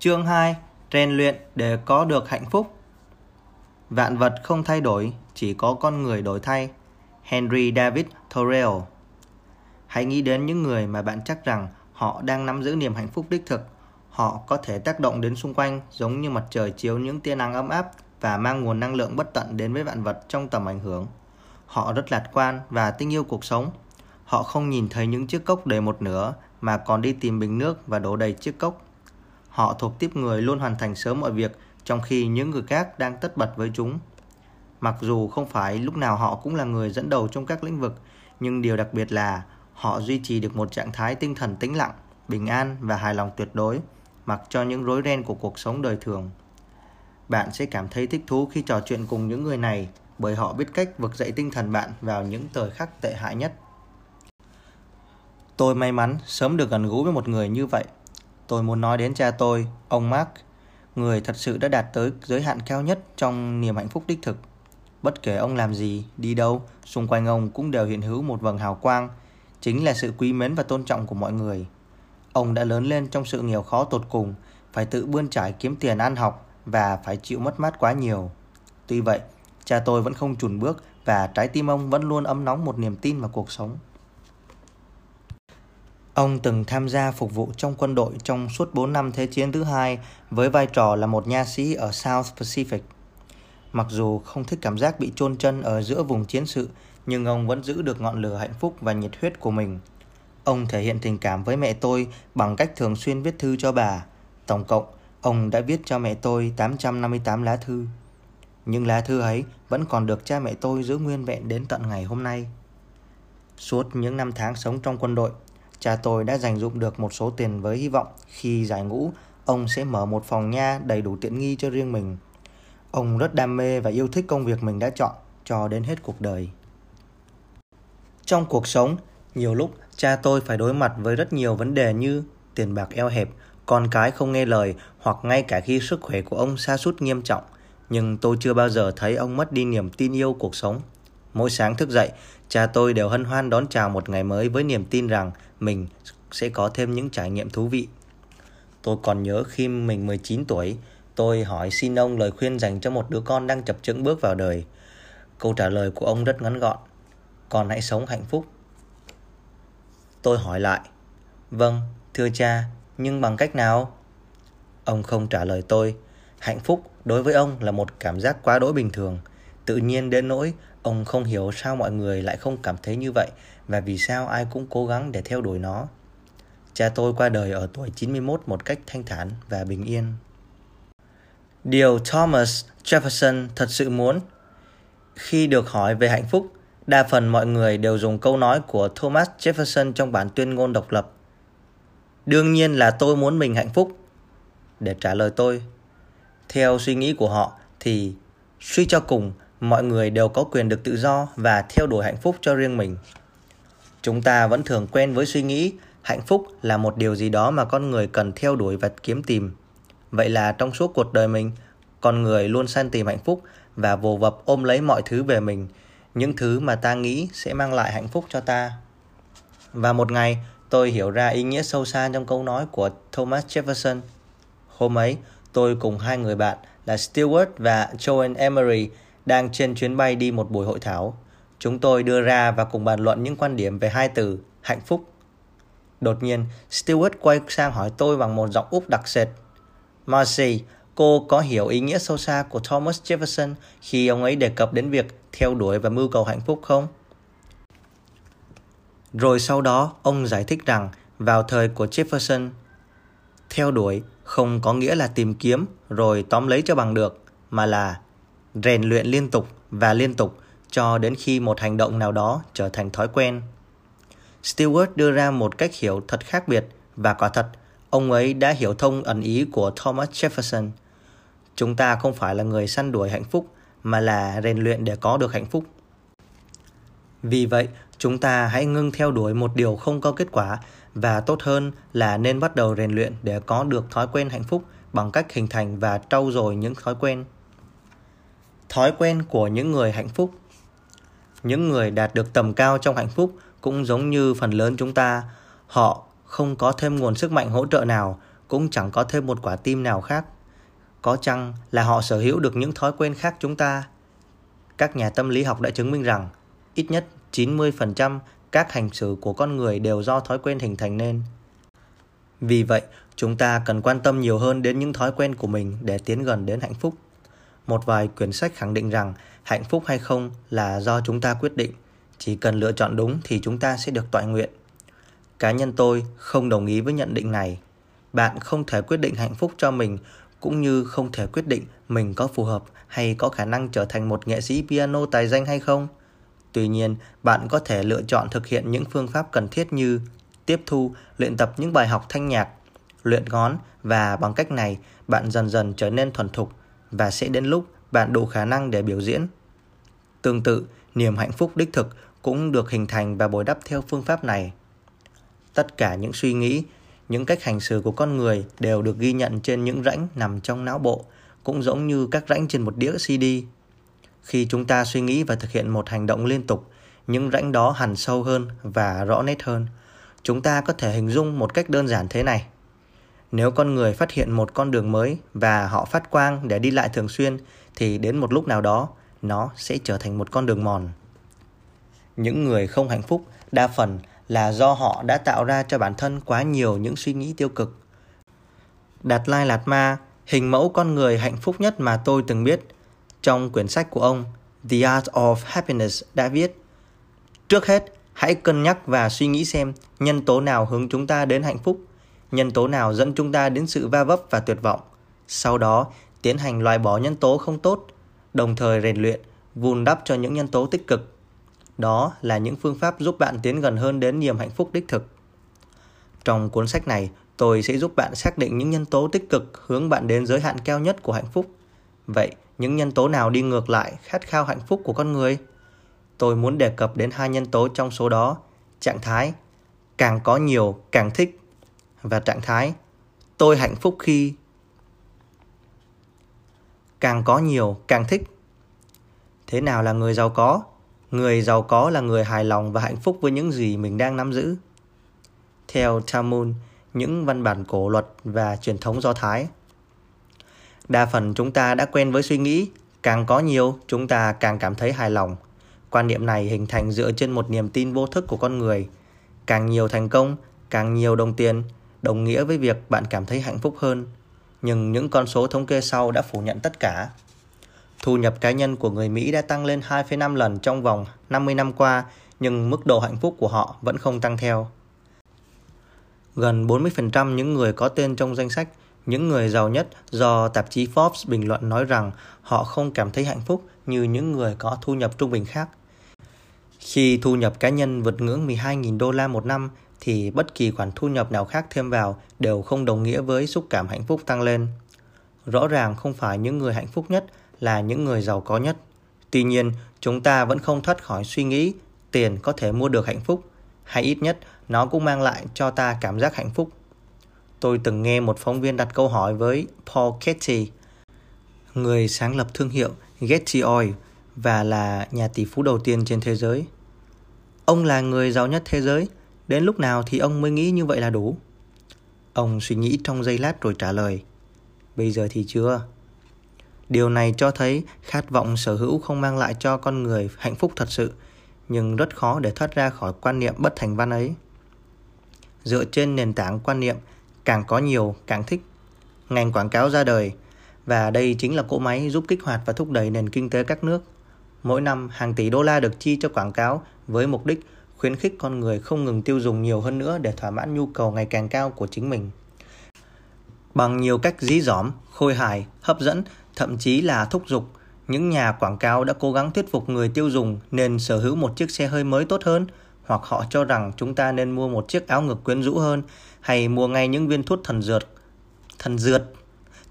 Chương 2 Rèn luyện để có được hạnh phúc Vạn vật không thay đổi, chỉ có con người đổi thay Henry David Thoreau Hãy nghĩ đến những người mà bạn chắc rằng họ đang nắm giữ niềm hạnh phúc đích thực. Họ có thể tác động đến xung quanh giống như mặt trời chiếu những tia nắng ấm áp và mang nguồn năng lượng bất tận đến với vạn vật trong tầm ảnh hưởng. Họ rất lạc quan và tinh yêu cuộc sống. Họ không nhìn thấy những chiếc cốc đầy một nửa mà còn đi tìm bình nước và đổ đầy chiếc cốc. Họ thuộc tiếp người luôn hoàn thành sớm mọi việc trong khi những người khác đang tất bật với chúng. Mặc dù không phải lúc nào họ cũng là người dẫn đầu trong các lĩnh vực, nhưng điều đặc biệt là họ duy trì được một trạng thái tinh thần tĩnh lặng, bình an và hài lòng tuyệt đối, mặc cho những rối ren của cuộc sống đời thường. Bạn sẽ cảm thấy thích thú khi trò chuyện cùng những người này bởi họ biết cách vực dậy tinh thần bạn vào những thời khắc tệ hại nhất. Tôi may mắn sớm được gần gũi với một người như vậy. Tôi muốn nói đến cha tôi, ông Mark, người thật sự đã đạt tới giới hạn cao nhất trong niềm hạnh phúc đích thực. Bất kể ông làm gì, đi đâu, xung quanh ông cũng đều hiện hữu một vầng hào quang, chính là sự quý mến và tôn trọng của mọi người. Ông đã lớn lên trong sự nghèo khó tột cùng, phải tự bươn trải kiếm tiền ăn học và phải chịu mất mát quá nhiều. Tuy vậy, cha tôi vẫn không chùn bước và trái tim ông vẫn luôn ấm nóng một niềm tin vào cuộc sống. Ông từng tham gia phục vụ trong quân đội trong suốt 4 năm Thế chiến thứ hai với vai trò là một nha sĩ ở South Pacific. Mặc dù không thích cảm giác bị chôn chân ở giữa vùng chiến sự, nhưng ông vẫn giữ được ngọn lửa hạnh phúc và nhiệt huyết của mình. Ông thể hiện tình cảm với mẹ tôi bằng cách thường xuyên viết thư cho bà. Tổng cộng, ông đã viết cho mẹ tôi 858 lá thư. Những lá thư ấy vẫn còn được cha mẹ tôi giữ nguyên vẹn đến tận ngày hôm nay. Suốt những năm tháng sống trong quân đội, cha tôi đã dành dụng được một số tiền với hy vọng khi giải ngũ, ông sẽ mở một phòng nha đầy đủ tiện nghi cho riêng mình. Ông rất đam mê và yêu thích công việc mình đã chọn cho đến hết cuộc đời. Trong cuộc sống, nhiều lúc cha tôi phải đối mặt với rất nhiều vấn đề như tiền bạc eo hẹp, con cái không nghe lời hoặc ngay cả khi sức khỏe của ông sa sút nghiêm trọng. Nhưng tôi chưa bao giờ thấy ông mất đi niềm tin yêu cuộc sống. Mỗi sáng thức dậy, cha tôi đều hân hoan đón chào một ngày mới với niềm tin rằng mình sẽ có thêm những trải nghiệm thú vị. Tôi còn nhớ khi mình 19 tuổi, tôi hỏi xin ông lời khuyên dành cho một đứa con đang chập chững bước vào đời. Câu trả lời của ông rất ngắn gọn con hãy sống hạnh phúc. Tôi hỏi lại, vâng, thưa cha, nhưng bằng cách nào? Ông không trả lời tôi. Hạnh phúc đối với ông là một cảm giác quá đỗi bình thường. Tự nhiên đến nỗi ông không hiểu sao mọi người lại không cảm thấy như vậy và vì sao ai cũng cố gắng để theo đuổi nó. Cha tôi qua đời ở tuổi 91 một cách thanh thản và bình yên. Điều Thomas Jefferson thật sự muốn khi được hỏi về hạnh phúc Đa phần mọi người đều dùng câu nói của Thomas Jefferson trong bản tuyên ngôn độc lập. Đương nhiên là tôi muốn mình hạnh phúc. Để trả lời tôi, theo suy nghĩ của họ thì suy cho cùng mọi người đều có quyền được tự do và theo đuổi hạnh phúc cho riêng mình. Chúng ta vẫn thường quen với suy nghĩ hạnh phúc là một điều gì đó mà con người cần theo đuổi và kiếm tìm. Vậy là trong suốt cuộc đời mình, con người luôn săn tìm hạnh phúc và vồ vập ôm lấy mọi thứ về mình những thứ mà ta nghĩ sẽ mang lại hạnh phúc cho ta. Và một ngày, tôi hiểu ra ý nghĩa sâu xa trong câu nói của Thomas Jefferson. Hôm ấy, tôi cùng hai người bạn là Stewart và Joan Emery đang trên chuyến bay đi một buổi hội thảo. Chúng tôi đưa ra và cùng bàn luận những quan điểm về hai từ hạnh phúc. Đột nhiên, Stewart quay sang hỏi tôi bằng một giọng Úc đặc sệt. Marcy, cô có hiểu ý nghĩa sâu xa của Thomas Jefferson khi ông ấy đề cập đến việc theo đuổi và mưu cầu hạnh phúc không? Rồi sau đó, ông giải thích rằng vào thời của Jefferson, theo đuổi không có nghĩa là tìm kiếm rồi tóm lấy cho bằng được, mà là rèn luyện liên tục và liên tục cho đến khi một hành động nào đó trở thành thói quen. Stewart đưa ra một cách hiểu thật khác biệt và quả thật, ông ấy đã hiểu thông ẩn ý của Thomas Jefferson. Chúng ta không phải là người săn đuổi hạnh phúc mà là rèn luyện để có được hạnh phúc. Vì vậy, chúng ta hãy ngưng theo đuổi một điều không có kết quả và tốt hơn là nên bắt đầu rèn luyện để có được thói quen hạnh phúc bằng cách hình thành và trau dồi những thói quen. Thói quen của những người hạnh phúc Những người đạt được tầm cao trong hạnh phúc cũng giống như phần lớn chúng ta, họ không có thêm nguồn sức mạnh hỗ trợ nào, cũng chẳng có thêm một quả tim nào khác. Có chăng là họ sở hữu được những thói quen khác chúng ta? Các nhà tâm lý học đã chứng minh rằng ít nhất 90% các hành xử của con người đều do thói quen hình thành nên. Vì vậy, chúng ta cần quan tâm nhiều hơn đến những thói quen của mình để tiến gần đến hạnh phúc. Một vài quyển sách khẳng định rằng hạnh phúc hay không là do chúng ta quyết định, chỉ cần lựa chọn đúng thì chúng ta sẽ được toại nguyện. Cá nhân tôi không đồng ý với nhận định này. Bạn không thể quyết định hạnh phúc cho mình cũng như không thể quyết định mình có phù hợp hay có khả năng trở thành một nghệ sĩ piano tài danh hay không. Tuy nhiên, bạn có thể lựa chọn thực hiện những phương pháp cần thiết như tiếp thu, luyện tập những bài học thanh nhạc, luyện ngón và bằng cách này bạn dần dần trở nên thuần thục và sẽ đến lúc bạn đủ khả năng để biểu diễn. Tương tự, niềm hạnh phúc đích thực cũng được hình thành và bồi đắp theo phương pháp này. Tất cả những suy nghĩ, những cách hành xử của con người đều được ghi nhận trên những rãnh nằm trong não bộ, cũng giống như các rãnh trên một đĩa CD. Khi chúng ta suy nghĩ và thực hiện một hành động liên tục, những rãnh đó hằn sâu hơn và rõ nét hơn. Chúng ta có thể hình dung một cách đơn giản thế này. Nếu con người phát hiện một con đường mới và họ phát quang để đi lại thường xuyên thì đến một lúc nào đó nó sẽ trở thành một con đường mòn. Những người không hạnh phúc đa phần là do họ đã tạo ra cho bản thân quá nhiều những suy nghĩ tiêu cực. Đạt Lai Lạt Ma, hình mẫu con người hạnh phúc nhất mà tôi từng biết, trong quyển sách của ông The Art of Happiness đã viết Trước hết, hãy cân nhắc và suy nghĩ xem nhân tố nào hướng chúng ta đến hạnh phúc, nhân tố nào dẫn chúng ta đến sự va vấp và tuyệt vọng. Sau đó, tiến hành loại bỏ nhân tố không tốt, đồng thời rèn luyện, vun đắp cho những nhân tố tích cực. Đó là những phương pháp giúp bạn tiến gần hơn đến niềm hạnh phúc đích thực. Trong cuốn sách này, tôi sẽ giúp bạn xác định những nhân tố tích cực hướng bạn đến giới hạn cao nhất của hạnh phúc. Vậy, những nhân tố nào đi ngược lại khát khao hạnh phúc của con người? Tôi muốn đề cập đến hai nhân tố trong số đó, trạng thái càng có nhiều càng thích và trạng thái tôi hạnh phúc khi càng có nhiều càng thích. Thế nào là người giàu có? Người giàu có là người hài lòng và hạnh phúc với những gì mình đang nắm giữ. Theo Talmud, những văn bản cổ luật và truyền thống Do Thái. Đa phần chúng ta đã quen với suy nghĩ, càng có nhiều chúng ta càng cảm thấy hài lòng. Quan niệm này hình thành dựa trên một niềm tin vô thức của con người. Càng nhiều thành công, càng nhiều đồng tiền, đồng nghĩa với việc bạn cảm thấy hạnh phúc hơn. Nhưng những con số thống kê sau đã phủ nhận tất cả. Thu nhập cá nhân của người Mỹ đã tăng lên 2,5 lần trong vòng 50 năm qua, nhưng mức độ hạnh phúc của họ vẫn không tăng theo. Gần 40% những người có tên trong danh sách những người giàu nhất do tạp chí Forbes bình luận nói rằng họ không cảm thấy hạnh phúc như những người có thu nhập trung bình khác. Khi thu nhập cá nhân vượt ngưỡng 12.000 đô la một năm thì bất kỳ khoản thu nhập nào khác thêm vào đều không đồng nghĩa với xúc cảm hạnh phúc tăng lên. Rõ ràng không phải những người hạnh phúc nhất là những người giàu có nhất. Tuy nhiên, chúng ta vẫn không thoát khỏi suy nghĩ tiền có thể mua được hạnh phúc, hay ít nhất nó cũng mang lại cho ta cảm giác hạnh phúc. Tôi từng nghe một phóng viên đặt câu hỏi với Paul Getty, người sáng lập thương hiệu Getty Oil và là nhà tỷ phú đầu tiên trên thế giới. Ông là người giàu nhất thế giới, đến lúc nào thì ông mới nghĩ như vậy là đủ? Ông suy nghĩ trong giây lát rồi trả lời, bây giờ thì chưa. Điều này cho thấy khát vọng sở hữu không mang lại cho con người hạnh phúc thật sự, nhưng rất khó để thoát ra khỏi quan niệm bất thành văn ấy. Dựa trên nền tảng quan niệm càng có nhiều càng thích. Ngành quảng cáo ra đời và đây chính là cỗ máy giúp kích hoạt và thúc đẩy nền kinh tế các nước. Mỗi năm hàng tỷ đô la được chi cho quảng cáo với mục đích khuyến khích con người không ngừng tiêu dùng nhiều hơn nữa để thỏa mãn nhu cầu ngày càng cao của chính mình. Bằng nhiều cách dí dỏm, khôi hài, hấp dẫn, thậm chí là thúc giục, những nhà quảng cáo đã cố gắng thuyết phục người tiêu dùng nên sở hữu một chiếc xe hơi mới tốt hơn, hoặc họ cho rằng chúng ta nên mua một chiếc áo ngực quyến rũ hơn hay mua ngay những viên thuốc thần dược, thần dược,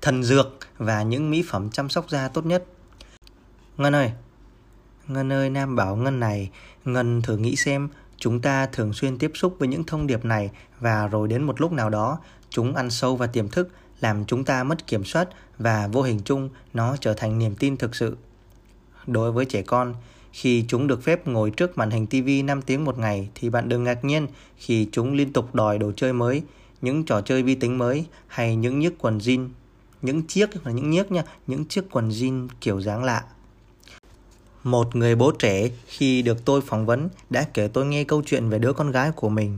thần dược và những mỹ phẩm chăm sóc da tốt nhất. Ngân ơi, Ngân ơi, Nam bảo Ngân này, Ngân thử nghĩ xem chúng ta thường xuyên tiếp xúc với những thông điệp này và rồi đến một lúc nào đó chúng ăn sâu vào tiềm thức làm chúng ta mất kiểm soát và vô hình chung nó trở thành niềm tin thực sự. Đối với trẻ con, khi chúng được phép ngồi trước màn hình TV 5 tiếng một ngày thì bạn đừng ngạc nhiên khi chúng liên tục đòi đồ chơi mới, những trò chơi vi tính mới hay những chiếc quần jean, những chiếc là những chiếc nha, những chiếc quần jean kiểu dáng lạ. Một người bố trẻ khi được tôi phỏng vấn đã kể tôi nghe câu chuyện về đứa con gái của mình.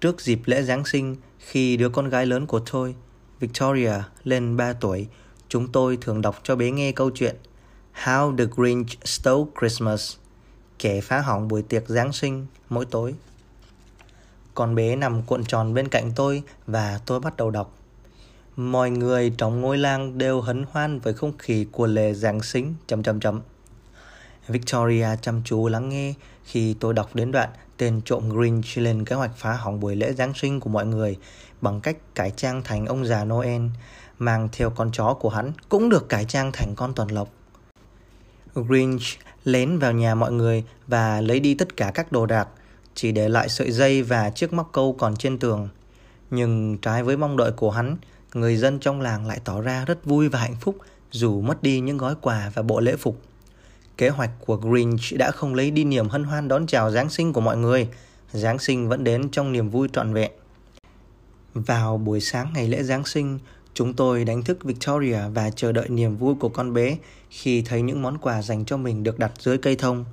Trước dịp lễ Giáng sinh, khi đứa con gái lớn của tôi, Victoria, lên 3 tuổi, chúng tôi thường đọc cho bé nghe câu chuyện How the Grinch Stole Christmas, kẻ phá hỏng buổi tiệc Giáng sinh mỗi tối. Con bé nằm cuộn tròn bên cạnh tôi và tôi bắt đầu đọc. Mọi người trong ngôi làng đều hấn hoan với không khí của lễ Giáng sinh chấm chấm chấm. Victoria chăm chú lắng nghe khi tôi đọc đến đoạn tên trộm Grinch lên kế hoạch phá hỏng buổi lễ Giáng sinh của mọi người bằng cách cải trang thành ông già Noel, mang theo con chó của hắn cũng được cải trang thành con tuần lộc. Grinch lén vào nhà mọi người và lấy đi tất cả các đồ đạc, chỉ để lại sợi dây và chiếc móc câu còn trên tường. Nhưng trái với mong đợi của hắn, người dân trong làng lại tỏ ra rất vui và hạnh phúc dù mất đi những gói quà và bộ lễ phục. Kế hoạch của Grinch đã không lấy đi niềm hân hoan đón chào Giáng sinh của mọi người. Giáng sinh vẫn đến trong niềm vui trọn vẹn. Vào buổi sáng ngày lễ Giáng sinh, chúng tôi đánh thức Victoria và chờ đợi niềm vui của con bé khi thấy những món quà dành cho mình được đặt dưới cây thông.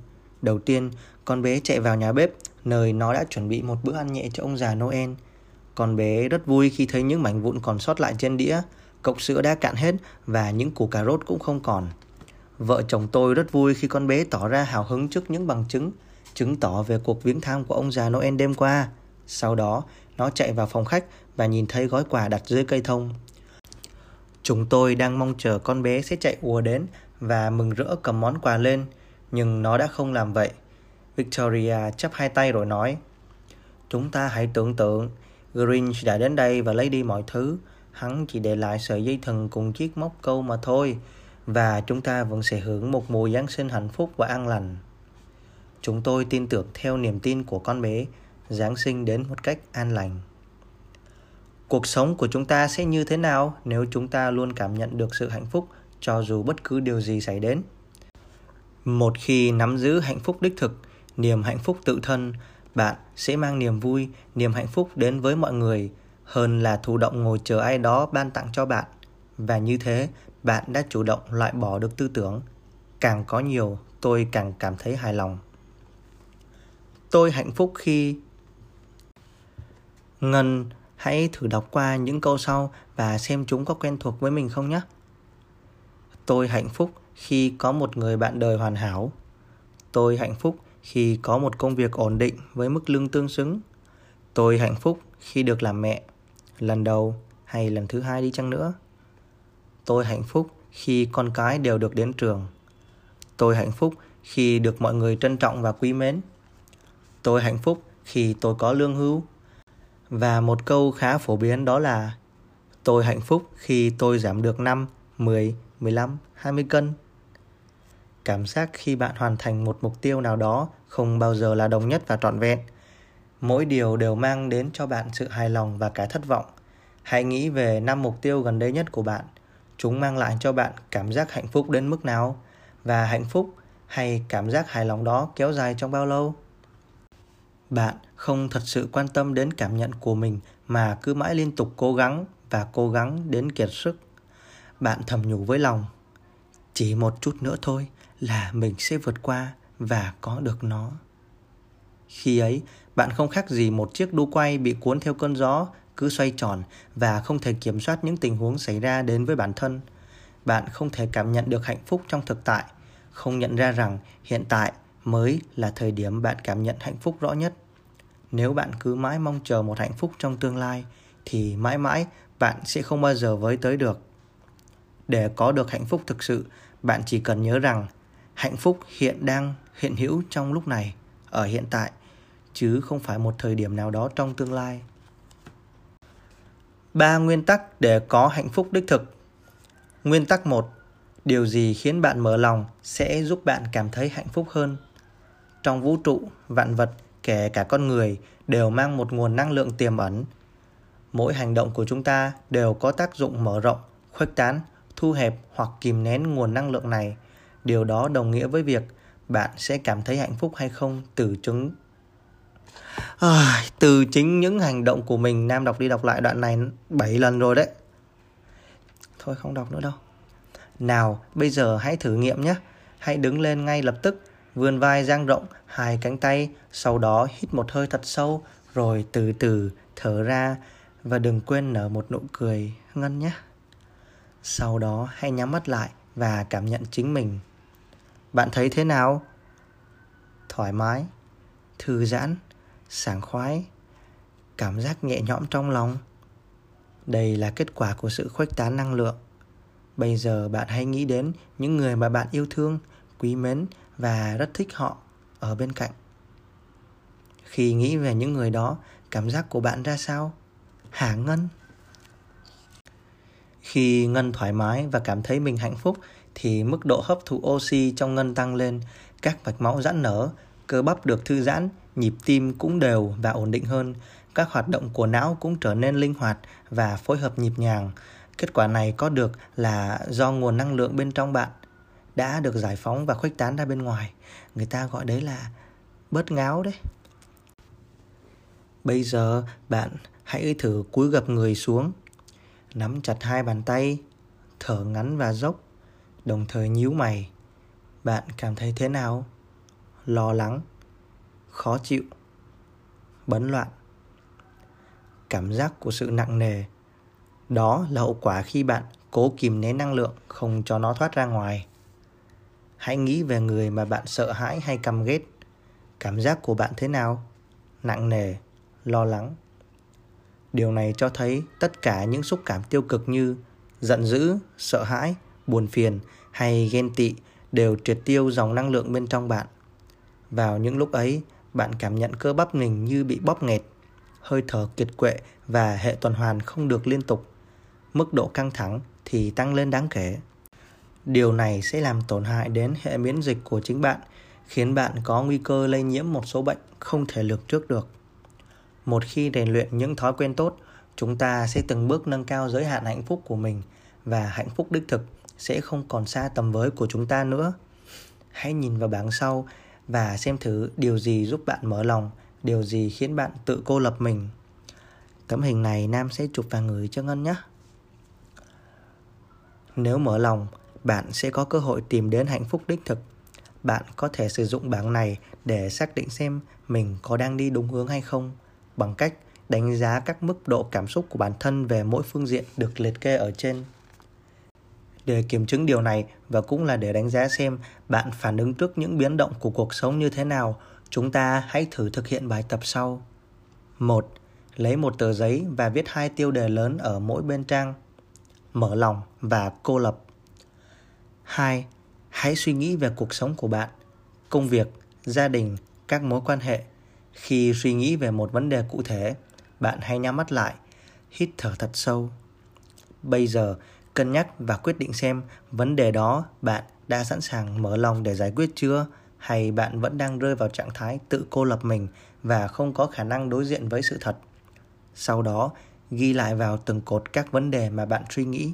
Đầu tiên, con bé chạy vào nhà bếp, nơi nó đã chuẩn bị một bữa ăn nhẹ cho ông già Noel. Con bé rất vui khi thấy những mảnh vụn còn sót lại trên đĩa, cốc sữa đã cạn hết và những củ cà rốt cũng không còn. Vợ chồng tôi rất vui khi con bé tỏ ra hào hứng trước những bằng chứng, chứng tỏ về cuộc viếng thăm của ông già Noel đêm qua. Sau đó, nó chạy vào phòng khách và nhìn thấy gói quà đặt dưới cây thông. Chúng tôi đang mong chờ con bé sẽ chạy ùa đến và mừng rỡ cầm món quà lên, nhưng nó đã không làm vậy. Victoria chắp hai tay rồi nói, Chúng ta hãy tưởng tượng, Grinch đã đến đây và lấy đi mọi thứ. Hắn chỉ để lại sợi dây thừng cùng chiếc móc câu mà thôi và chúng ta vẫn sẽ hưởng một mùa Giáng sinh hạnh phúc và an lành. Chúng tôi tin tưởng theo niềm tin của con bé, Giáng sinh đến một cách an lành. Cuộc sống của chúng ta sẽ như thế nào nếu chúng ta luôn cảm nhận được sự hạnh phúc cho dù bất cứ điều gì xảy đến? Một khi nắm giữ hạnh phúc đích thực, niềm hạnh phúc tự thân, bạn sẽ mang niềm vui, niềm hạnh phúc đến với mọi người hơn là thụ động ngồi chờ ai đó ban tặng cho bạn. Và như thế, bạn đã chủ động loại bỏ được tư tưởng. Càng có nhiều, tôi càng cảm thấy hài lòng. Tôi hạnh phúc khi ngân, hãy thử đọc qua những câu sau và xem chúng có quen thuộc với mình không nhé. Tôi hạnh phúc khi có một người bạn đời hoàn hảo. Tôi hạnh phúc khi có một công việc ổn định với mức lương tương xứng. Tôi hạnh phúc khi được làm mẹ, lần đầu hay lần thứ hai đi chăng nữa. Tôi hạnh phúc khi con cái đều được đến trường. Tôi hạnh phúc khi được mọi người trân trọng và quý mến. Tôi hạnh phúc khi tôi có lương hưu. Và một câu khá phổ biến đó là Tôi hạnh phúc khi tôi giảm được 5, 10, 15, 20 cân. Cảm giác khi bạn hoàn thành một mục tiêu nào đó không bao giờ là đồng nhất và trọn vẹn. Mỗi điều đều mang đến cho bạn sự hài lòng và cả thất vọng. Hãy nghĩ về năm mục tiêu gần đây nhất của bạn – chúng mang lại cho bạn cảm giác hạnh phúc đến mức nào? Và hạnh phúc hay cảm giác hài lòng đó kéo dài trong bao lâu? Bạn không thật sự quan tâm đến cảm nhận của mình mà cứ mãi liên tục cố gắng và cố gắng đến kiệt sức. Bạn thầm nhủ với lòng, chỉ một chút nữa thôi là mình sẽ vượt qua và có được nó. Khi ấy, bạn không khác gì một chiếc đu quay bị cuốn theo cơn gió cứ xoay tròn và không thể kiểm soát những tình huống xảy ra đến với bản thân. Bạn không thể cảm nhận được hạnh phúc trong thực tại, không nhận ra rằng hiện tại mới là thời điểm bạn cảm nhận hạnh phúc rõ nhất. Nếu bạn cứ mãi mong chờ một hạnh phúc trong tương lai, thì mãi mãi bạn sẽ không bao giờ với tới được. Để có được hạnh phúc thực sự, bạn chỉ cần nhớ rằng hạnh phúc hiện đang hiện hữu trong lúc này, ở hiện tại, chứ không phải một thời điểm nào đó trong tương lai. Ba nguyên tắc để có hạnh phúc đích thực. Nguyên tắc 1. Điều gì khiến bạn mở lòng sẽ giúp bạn cảm thấy hạnh phúc hơn. Trong vũ trụ, vạn vật, kể cả con người đều mang một nguồn năng lượng tiềm ẩn. Mỗi hành động của chúng ta đều có tác dụng mở rộng, khuếch tán, thu hẹp hoặc kìm nén nguồn năng lượng này. Điều đó đồng nghĩa với việc bạn sẽ cảm thấy hạnh phúc hay không từ chứng à, từ chính những hành động của mình nam đọc đi đọc lại đoạn này 7 lần rồi đấy. Thôi không đọc nữa đâu. Nào bây giờ hãy thử nghiệm nhé. Hãy đứng lên ngay lập tức vươn vai dang rộng hai cánh tay sau đó hít một hơi thật sâu rồi từ từ thở ra và đừng quên nở một nụ cười ngân nhé. Sau đó hãy nhắm mắt lại và cảm nhận chính mình. Bạn thấy thế nào? Thoải mái thư giãn sảng khoái, cảm giác nhẹ nhõm trong lòng. Đây là kết quả của sự khuếch tán năng lượng. Bây giờ bạn hãy nghĩ đến những người mà bạn yêu thương, quý mến và rất thích họ ở bên cạnh. Khi nghĩ về những người đó, cảm giác của bạn ra sao? Hả ngân? Khi ngân thoải mái và cảm thấy mình hạnh phúc, thì mức độ hấp thụ oxy trong ngân tăng lên. Các mạch máu giãn nở, cơ bắp được thư giãn nhịp tim cũng đều và ổn định hơn. Các hoạt động của não cũng trở nên linh hoạt và phối hợp nhịp nhàng. Kết quả này có được là do nguồn năng lượng bên trong bạn đã được giải phóng và khuếch tán ra bên ngoài. Người ta gọi đấy là bớt ngáo đấy. Bây giờ bạn hãy thử cúi gập người xuống, nắm chặt hai bàn tay, thở ngắn và dốc, đồng thời nhíu mày. Bạn cảm thấy thế nào? Lo lắng khó chịu, bấn loạn. Cảm giác của sự nặng nề, đó là hậu quả khi bạn cố kìm nén năng lượng không cho nó thoát ra ngoài. Hãy nghĩ về người mà bạn sợ hãi hay căm ghét. Cảm giác của bạn thế nào? Nặng nề, lo lắng. Điều này cho thấy tất cả những xúc cảm tiêu cực như giận dữ, sợ hãi, buồn phiền hay ghen tị đều triệt tiêu dòng năng lượng bên trong bạn. Vào những lúc ấy bạn cảm nhận cơ bắp mình như bị bóp nghẹt, hơi thở kiệt quệ và hệ tuần hoàn không được liên tục. Mức độ căng thẳng thì tăng lên đáng kể. Điều này sẽ làm tổn hại đến hệ miễn dịch của chính bạn, khiến bạn có nguy cơ lây nhiễm một số bệnh không thể lường trước được. Một khi rèn luyện những thói quen tốt, chúng ta sẽ từng bước nâng cao giới hạn hạnh phúc của mình và hạnh phúc đích thực sẽ không còn xa tầm với của chúng ta nữa. Hãy nhìn vào bảng sau và xem thử điều gì giúp bạn mở lòng, điều gì khiến bạn tự cô lập mình. Tấm hình này nam sẽ chụp và gửi cho ngân nhé. Nếu mở lòng, bạn sẽ có cơ hội tìm đến hạnh phúc đích thực. Bạn có thể sử dụng bảng này để xác định xem mình có đang đi đúng hướng hay không, bằng cách đánh giá các mức độ cảm xúc của bản thân về mỗi phương diện được liệt kê ở trên để kiểm chứng điều này và cũng là để đánh giá xem bạn phản ứng trước những biến động của cuộc sống như thế nào chúng ta hãy thử thực hiện bài tập sau một lấy một tờ giấy và viết hai tiêu đề lớn ở mỗi bên trang mở lòng và cô lập 2. Hãy suy nghĩ về cuộc sống của bạn, công việc, gia đình, các mối quan hệ. Khi suy nghĩ về một vấn đề cụ thể, bạn hãy nhắm mắt lại, hít thở thật sâu. Bây giờ, cân nhắc và quyết định xem vấn đề đó bạn đã sẵn sàng mở lòng để giải quyết chưa hay bạn vẫn đang rơi vào trạng thái tự cô lập mình và không có khả năng đối diện với sự thật. Sau đó, ghi lại vào từng cột các vấn đề mà bạn suy nghĩ.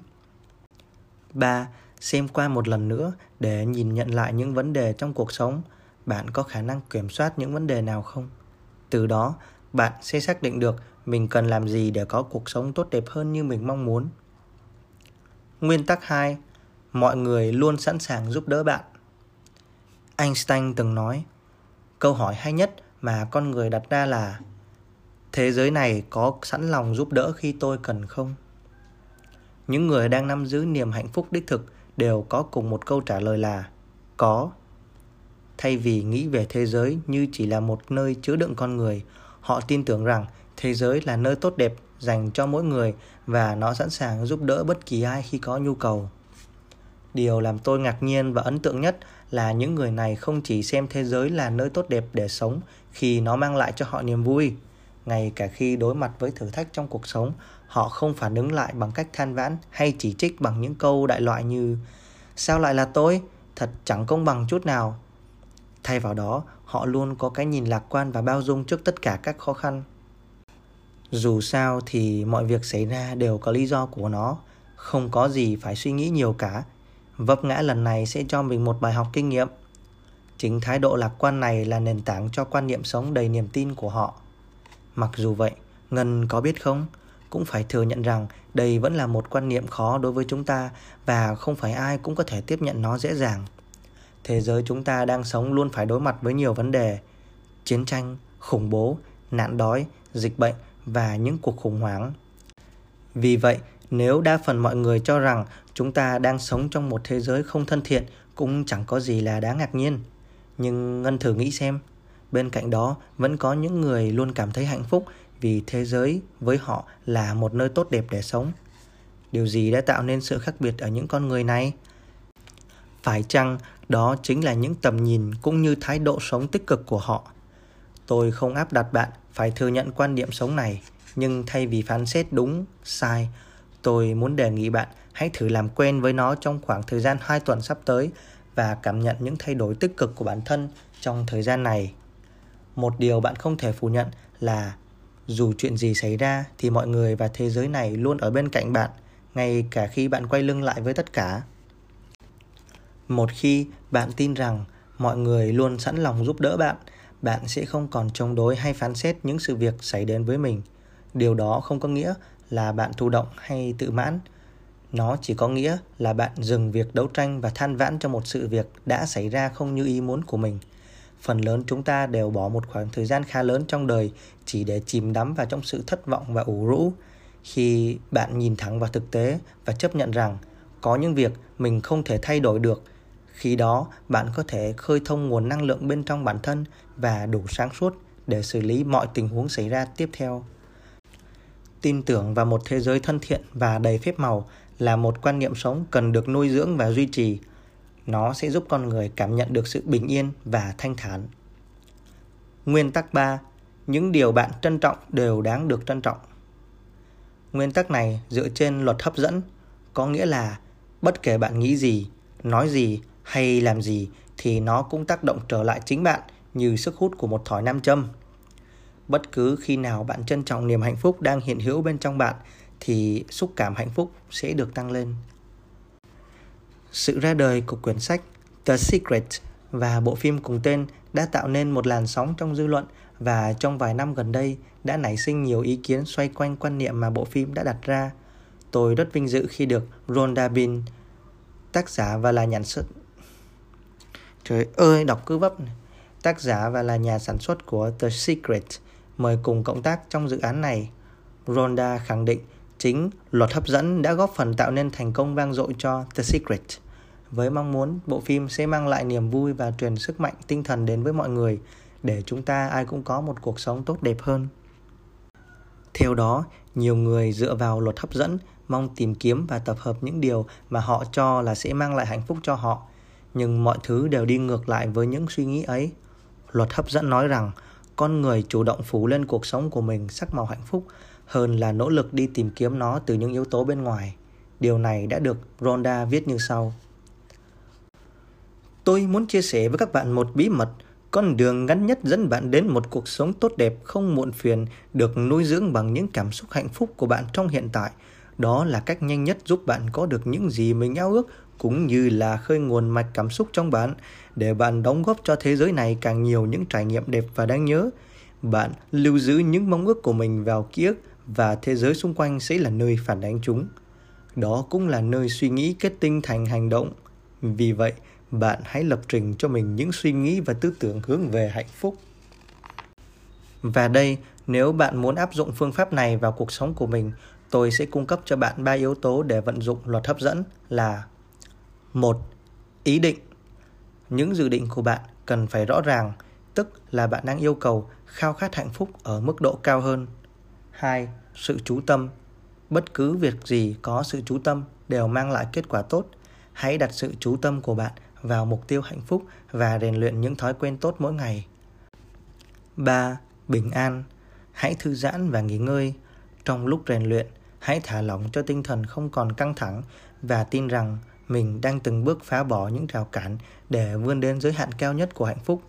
3 xem qua một lần nữa để nhìn nhận lại những vấn đề trong cuộc sống bạn có khả năng kiểm soát những vấn đề nào không từ đó bạn sẽ xác định được mình cần làm gì để có cuộc sống tốt đẹp hơn như mình mong muốn nguyên tắc 2 mọi người luôn sẵn sàng giúp đỡ bạn einstein từng nói câu hỏi hay nhất mà con người đặt ra là thế giới này có sẵn lòng giúp đỡ khi tôi cần không những người đang nắm giữ niềm hạnh phúc đích thực đều có cùng một câu trả lời là có. Thay vì nghĩ về thế giới như chỉ là một nơi chứa đựng con người, họ tin tưởng rằng thế giới là nơi tốt đẹp dành cho mỗi người và nó sẵn sàng giúp đỡ bất kỳ ai khi có nhu cầu. Điều làm tôi ngạc nhiên và ấn tượng nhất là những người này không chỉ xem thế giới là nơi tốt đẹp để sống khi nó mang lại cho họ niềm vui, ngay cả khi đối mặt với thử thách trong cuộc sống, họ không phản ứng lại bằng cách than vãn hay chỉ trích bằng những câu đại loại như sao lại là tôi? Thật chẳng công bằng chút nào. Thay vào đó họ luôn có cái nhìn lạc quan và bao dung trước tất cả các khó khăn dù sao thì mọi việc xảy ra đều có lý do của nó không có gì phải suy nghĩ nhiều cả vấp ngã lần này sẽ cho mình một bài học kinh nghiệm chính thái độ lạc quan này là nền tảng cho quan niệm sống đầy niềm tin của họ Mặc dù vậy, Ngân có biết không? Cũng phải thừa nhận rằng đây vẫn là một quan niệm khó đối với chúng ta và không phải ai cũng có thể tiếp nhận nó dễ dàng. Thế giới chúng ta đang sống luôn phải đối mặt với nhiều vấn đề. Chiến tranh, khủng bố, nạn đói, dịch bệnh và những cuộc khủng hoảng. Vì vậy, nếu đa phần mọi người cho rằng chúng ta đang sống trong một thế giới không thân thiện cũng chẳng có gì là đáng ngạc nhiên. Nhưng Ngân thử nghĩ xem, bên cạnh đó vẫn có những người luôn cảm thấy hạnh phúc vì thế giới với họ là một nơi tốt đẹp để sống. Điều gì đã tạo nên sự khác biệt ở những con người này? Phải chăng đó chính là những tầm nhìn cũng như thái độ sống tích cực của họ? Tôi không áp đặt bạn phải thừa nhận quan điểm sống này, nhưng thay vì phán xét đúng, sai, tôi muốn đề nghị bạn hãy thử làm quen với nó trong khoảng thời gian 2 tuần sắp tới và cảm nhận những thay đổi tích cực của bản thân trong thời gian này. Một điều bạn không thể phủ nhận là dù chuyện gì xảy ra thì mọi người và thế giới này luôn ở bên cạnh bạn, ngay cả khi bạn quay lưng lại với tất cả. Một khi bạn tin rằng mọi người luôn sẵn lòng giúp đỡ bạn, bạn sẽ không còn chống đối hay phán xét những sự việc xảy đến với mình. Điều đó không có nghĩa là bạn thụ động hay tự mãn. Nó chỉ có nghĩa là bạn dừng việc đấu tranh và than vãn cho một sự việc đã xảy ra không như ý muốn của mình – phần lớn chúng ta đều bỏ một khoảng thời gian khá lớn trong đời chỉ để chìm đắm vào trong sự thất vọng và ủ rũ khi bạn nhìn thẳng vào thực tế và chấp nhận rằng có những việc mình không thể thay đổi được khi đó bạn có thể khơi thông nguồn năng lượng bên trong bản thân và đủ sáng suốt để xử lý mọi tình huống xảy ra tiếp theo tin tưởng vào một thế giới thân thiện và đầy phép màu là một quan niệm sống cần được nuôi dưỡng và duy trì nó sẽ giúp con người cảm nhận được sự bình yên và thanh thản. Nguyên tắc 3. Những điều bạn trân trọng đều đáng được trân trọng. Nguyên tắc này dựa trên luật hấp dẫn, có nghĩa là bất kể bạn nghĩ gì, nói gì hay làm gì thì nó cũng tác động trở lại chính bạn như sức hút của một thỏi nam châm. Bất cứ khi nào bạn trân trọng niềm hạnh phúc đang hiện hữu bên trong bạn thì xúc cảm hạnh phúc sẽ được tăng lên. Sự ra đời của quyển sách The Secret và bộ phim cùng tên đã tạo nên một làn sóng trong dư luận và trong vài năm gần đây đã nảy sinh nhiều ý kiến xoay quanh quan niệm mà bộ phim đã đặt ra. Tôi rất vinh dự khi được Rhonda Bin, tác giả và là nhà sản Trời ơi, đọc cứ vấp này. Tác giả và là nhà sản xuất của The Secret mời cùng cộng tác trong dự án này. Rhonda khẳng định chính luật hấp dẫn đã góp phần tạo nên thành công vang dội cho The Secret với mong muốn bộ phim sẽ mang lại niềm vui và truyền sức mạnh tinh thần đến với mọi người để chúng ta ai cũng có một cuộc sống tốt đẹp hơn. Theo đó, nhiều người dựa vào luật hấp dẫn mong tìm kiếm và tập hợp những điều mà họ cho là sẽ mang lại hạnh phúc cho họ, nhưng mọi thứ đều đi ngược lại với những suy nghĩ ấy. Luật hấp dẫn nói rằng con người chủ động phủ lên cuộc sống của mình sắc màu hạnh phúc hơn là nỗ lực đi tìm kiếm nó từ những yếu tố bên ngoài. Điều này đã được Rhonda viết như sau. Tôi muốn chia sẻ với các bạn một bí mật, con đường ngắn nhất dẫn bạn đến một cuộc sống tốt đẹp không muộn phiền, được nuôi dưỡng bằng những cảm xúc hạnh phúc của bạn trong hiện tại. Đó là cách nhanh nhất giúp bạn có được những gì mình ao ước, cũng như là khơi nguồn mạch cảm xúc trong bạn, để bạn đóng góp cho thế giới này càng nhiều những trải nghiệm đẹp và đáng nhớ. Bạn lưu giữ những mong ước của mình vào ký ức và thế giới xung quanh sẽ là nơi phản ánh chúng. Đó cũng là nơi suy nghĩ kết tinh thành hành động. Vì vậy, bạn hãy lập trình cho mình những suy nghĩ và tư tưởng hướng về hạnh phúc và đây nếu bạn muốn áp dụng phương pháp này vào cuộc sống của mình tôi sẽ cung cấp cho bạn ba yếu tố để vận dụng luật hấp dẫn là một ý định những dự định của bạn cần phải rõ ràng tức là bạn đang yêu cầu khao khát hạnh phúc ở mức độ cao hơn hai sự chú tâm bất cứ việc gì có sự chú tâm đều mang lại kết quả tốt hãy đặt sự chú tâm của bạn vào mục tiêu hạnh phúc và rèn luyện những thói quen tốt mỗi ngày. 3. Bình an. Hãy thư giãn và nghỉ ngơi. Trong lúc rèn luyện, hãy thả lỏng cho tinh thần không còn căng thẳng và tin rằng mình đang từng bước phá bỏ những rào cản để vươn đến giới hạn cao nhất của hạnh phúc.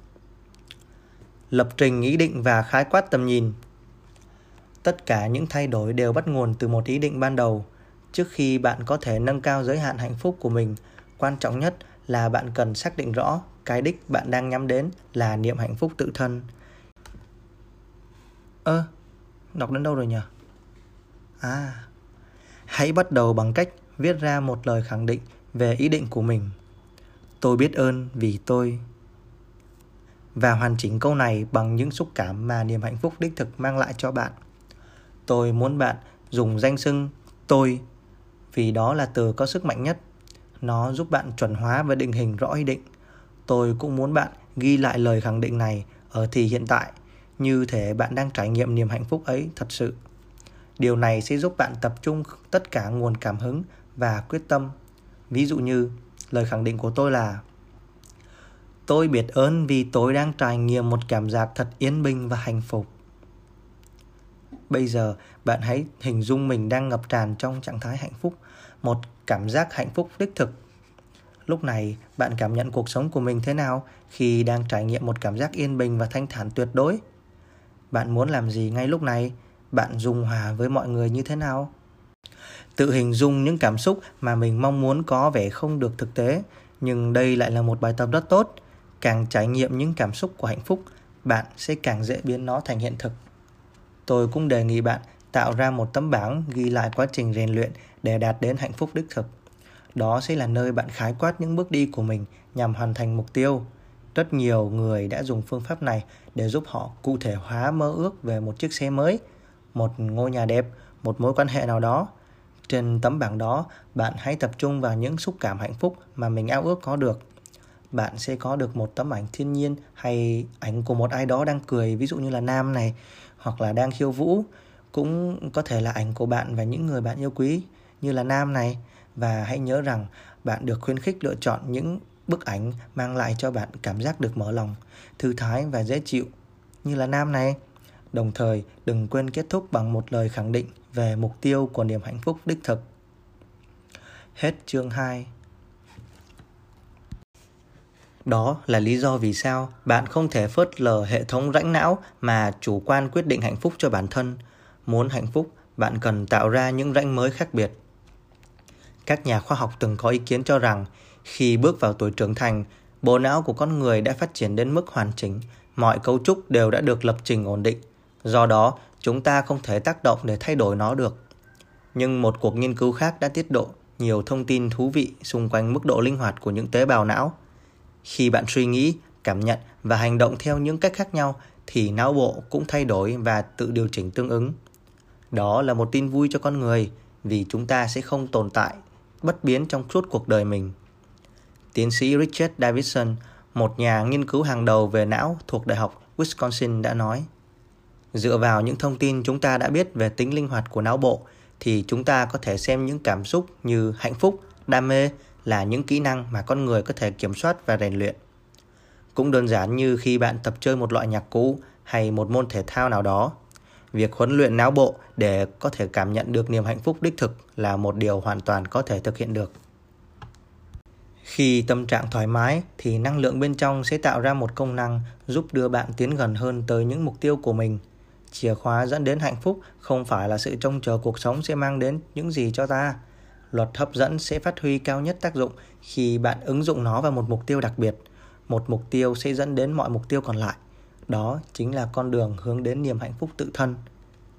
Lập trình ý định và khái quát tầm nhìn. Tất cả những thay đổi đều bắt nguồn từ một ý định ban đầu. Trước khi bạn có thể nâng cao giới hạn hạnh phúc của mình, quan trọng nhất là bạn cần xác định rõ cái đích bạn đang nhắm đến là niềm hạnh phúc tự thân. Ơ, đọc đến đâu rồi nhỉ? À, hãy bắt đầu bằng cách viết ra một lời khẳng định về ý định của mình. Tôi biết ơn vì tôi và hoàn chỉnh câu này bằng những xúc cảm mà niềm hạnh phúc đích thực mang lại cho bạn. Tôi muốn bạn dùng danh xưng tôi vì đó là từ có sức mạnh nhất. Nó giúp bạn chuẩn hóa và định hình rõ ý định. Tôi cũng muốn bạn ghi lại lời khẳng định này ở thì hiện tại, như thể bạn đang trải nghiệm niềm hạnh phúc ấy thật sự. Điều này sẽ giúp bạn tập trung tất cả nguồn cảm hứng và quyết tâm. Ví dụ như lời khẳng định của tôi là Tôi biết ơn vì tôi đang trải nghiệm một cảm giác thật yên bình và hạnh phúc. Bây giờ bạn hãy hình dung mình đang ngập tràn trong trạng thái hạnh phúc, một cảm giác hạnh phúc đích thực. Lúc này, bạn cảm nhận cuộc sống của mình thế nào khi đang trải nghiệm một cảm giác yên bình và thanh thản tuyệt đối? Bạn muốn làm gì ngay lúc này? Bạn dung hòa với mọi người như thế nào? Tự hình dung những cảm xúc mà mình mong muốn có vẻ không được thực tế, nhưng đây lại là một bài tập rất tốt. Càng trải nghiệm những cảm xúc của hạnh phúc, bạn sẽ càng dễ biến nó thành hiện thực. Tôi cũng đề nghị bạn tạo ra một tấm bảng ghi lại quá trình rèn luyện để đạt đến hạnh phúc đích thực. Đó sẽ là nơi bạn khái quát những bước đi của mình nhằm hoàn thành mục tiêu. Rất nhiều người đã dùng phương pháp này để giúp họ cụ thể hóa mơ ước về một chiếc xe mới, một ngôi nhà đẹp, một mối quan hệ nào đó. Trên tấm bảng đó, bạn hãy tập trung vào những xúc cảm hạnh phúc mà mình ao ước có được. Bạn sẽ có được một tấm ảnh thiên nhiên hay ảnh của một ai đó đang cười, ví dụ như là nam này, hoặc là đang khiêu vũ cũng có thể là ảnh của bạn và những người bạn yêu quý như là nam này và hãy nhớ rằng bạn được khuyến khích lựa chọn những bức ảnh mang lại cho bạn cảm giác được mở lòng thư thái và dễ chịu như là nam này đồng thời đừng quên kết thúc bằng một lời khẳng định về mục tiêu của niềm hạnh phúc đích thực hết chương 2 đó là lý do vì sao bạn không thể phớt lờ hệ thống rãnh não mà chủ quan quyết định hạnh phúc cho bản thân. Muốn hạnh phúc, bạn cần tạo ra những rãnh mới khác biệt. Các nhà khoa học từng có ý kiến cho rằng khi bước vào tuổi trưởng thành, bộ não của con người đã phát triển đến mức hoàn chỉnh, mọi cấu trúc đều đã được lập trình ổn định. Do đó, chúng ta không thể tác động để thay đổi nó được. Nhưng một cuộc nghiên cứu khác đã tiết lộ nhiều thông tin thú vị xung quanh mức độ linh hoạt của những tế bào não. Khi bạn suy nghĩ, cảm nhận và hành động theo những cách khác nhau thì não bộ cũng thay đổi và tự điều chỉnh tương ứng. Đó là một tin vui cho con người vì chúng ta sẽ không tồn tại, bất biến trong suốt cuộc đời mình. Tiến sĩ richard davidson, một nhà nghiên cứu hàng đầu về não thuộc đại học wisconsin đã nói dựa vào những thông tin chúng ta đã biết về tính linh hoạt của não bộ thì chúng ta có thể xem những cảm xúc như hạnh phúc đam mê là những kỹ năng mà con người có thể kiểm soát và rèn luyện. Cũng đơn giản như khi bạn tập chơi một loại nhạc cũ hay một môn thể thao nào đó, việc huấn luyện não bộ để có thể cảm nhận được niềm hạnh phúc đích thực là một điều hoàn toàn có thể thực hiện được. Khi tâm trạng thoải mái thì năng lượng bên trong sẽ tạo ra một công năng giúp đưa bạn tiến gần hơn tới những mục tiêu của mình. Chìa khóa dẫn đến hạnh phúc không phải là sự trông chờ cuộc sống sẽ mang đến những gì cho ta, luật hấp dẫn sẽ phát huy cao nhất tác dụng khi bạn ứng dụng nó vào một mục tiêu đặc biệt. Một mục tiêu sẽ dẫn đến mọi mục tiêu còn lại. Đó chính là con đường hướng đến niềm hạnh phúc tự thân.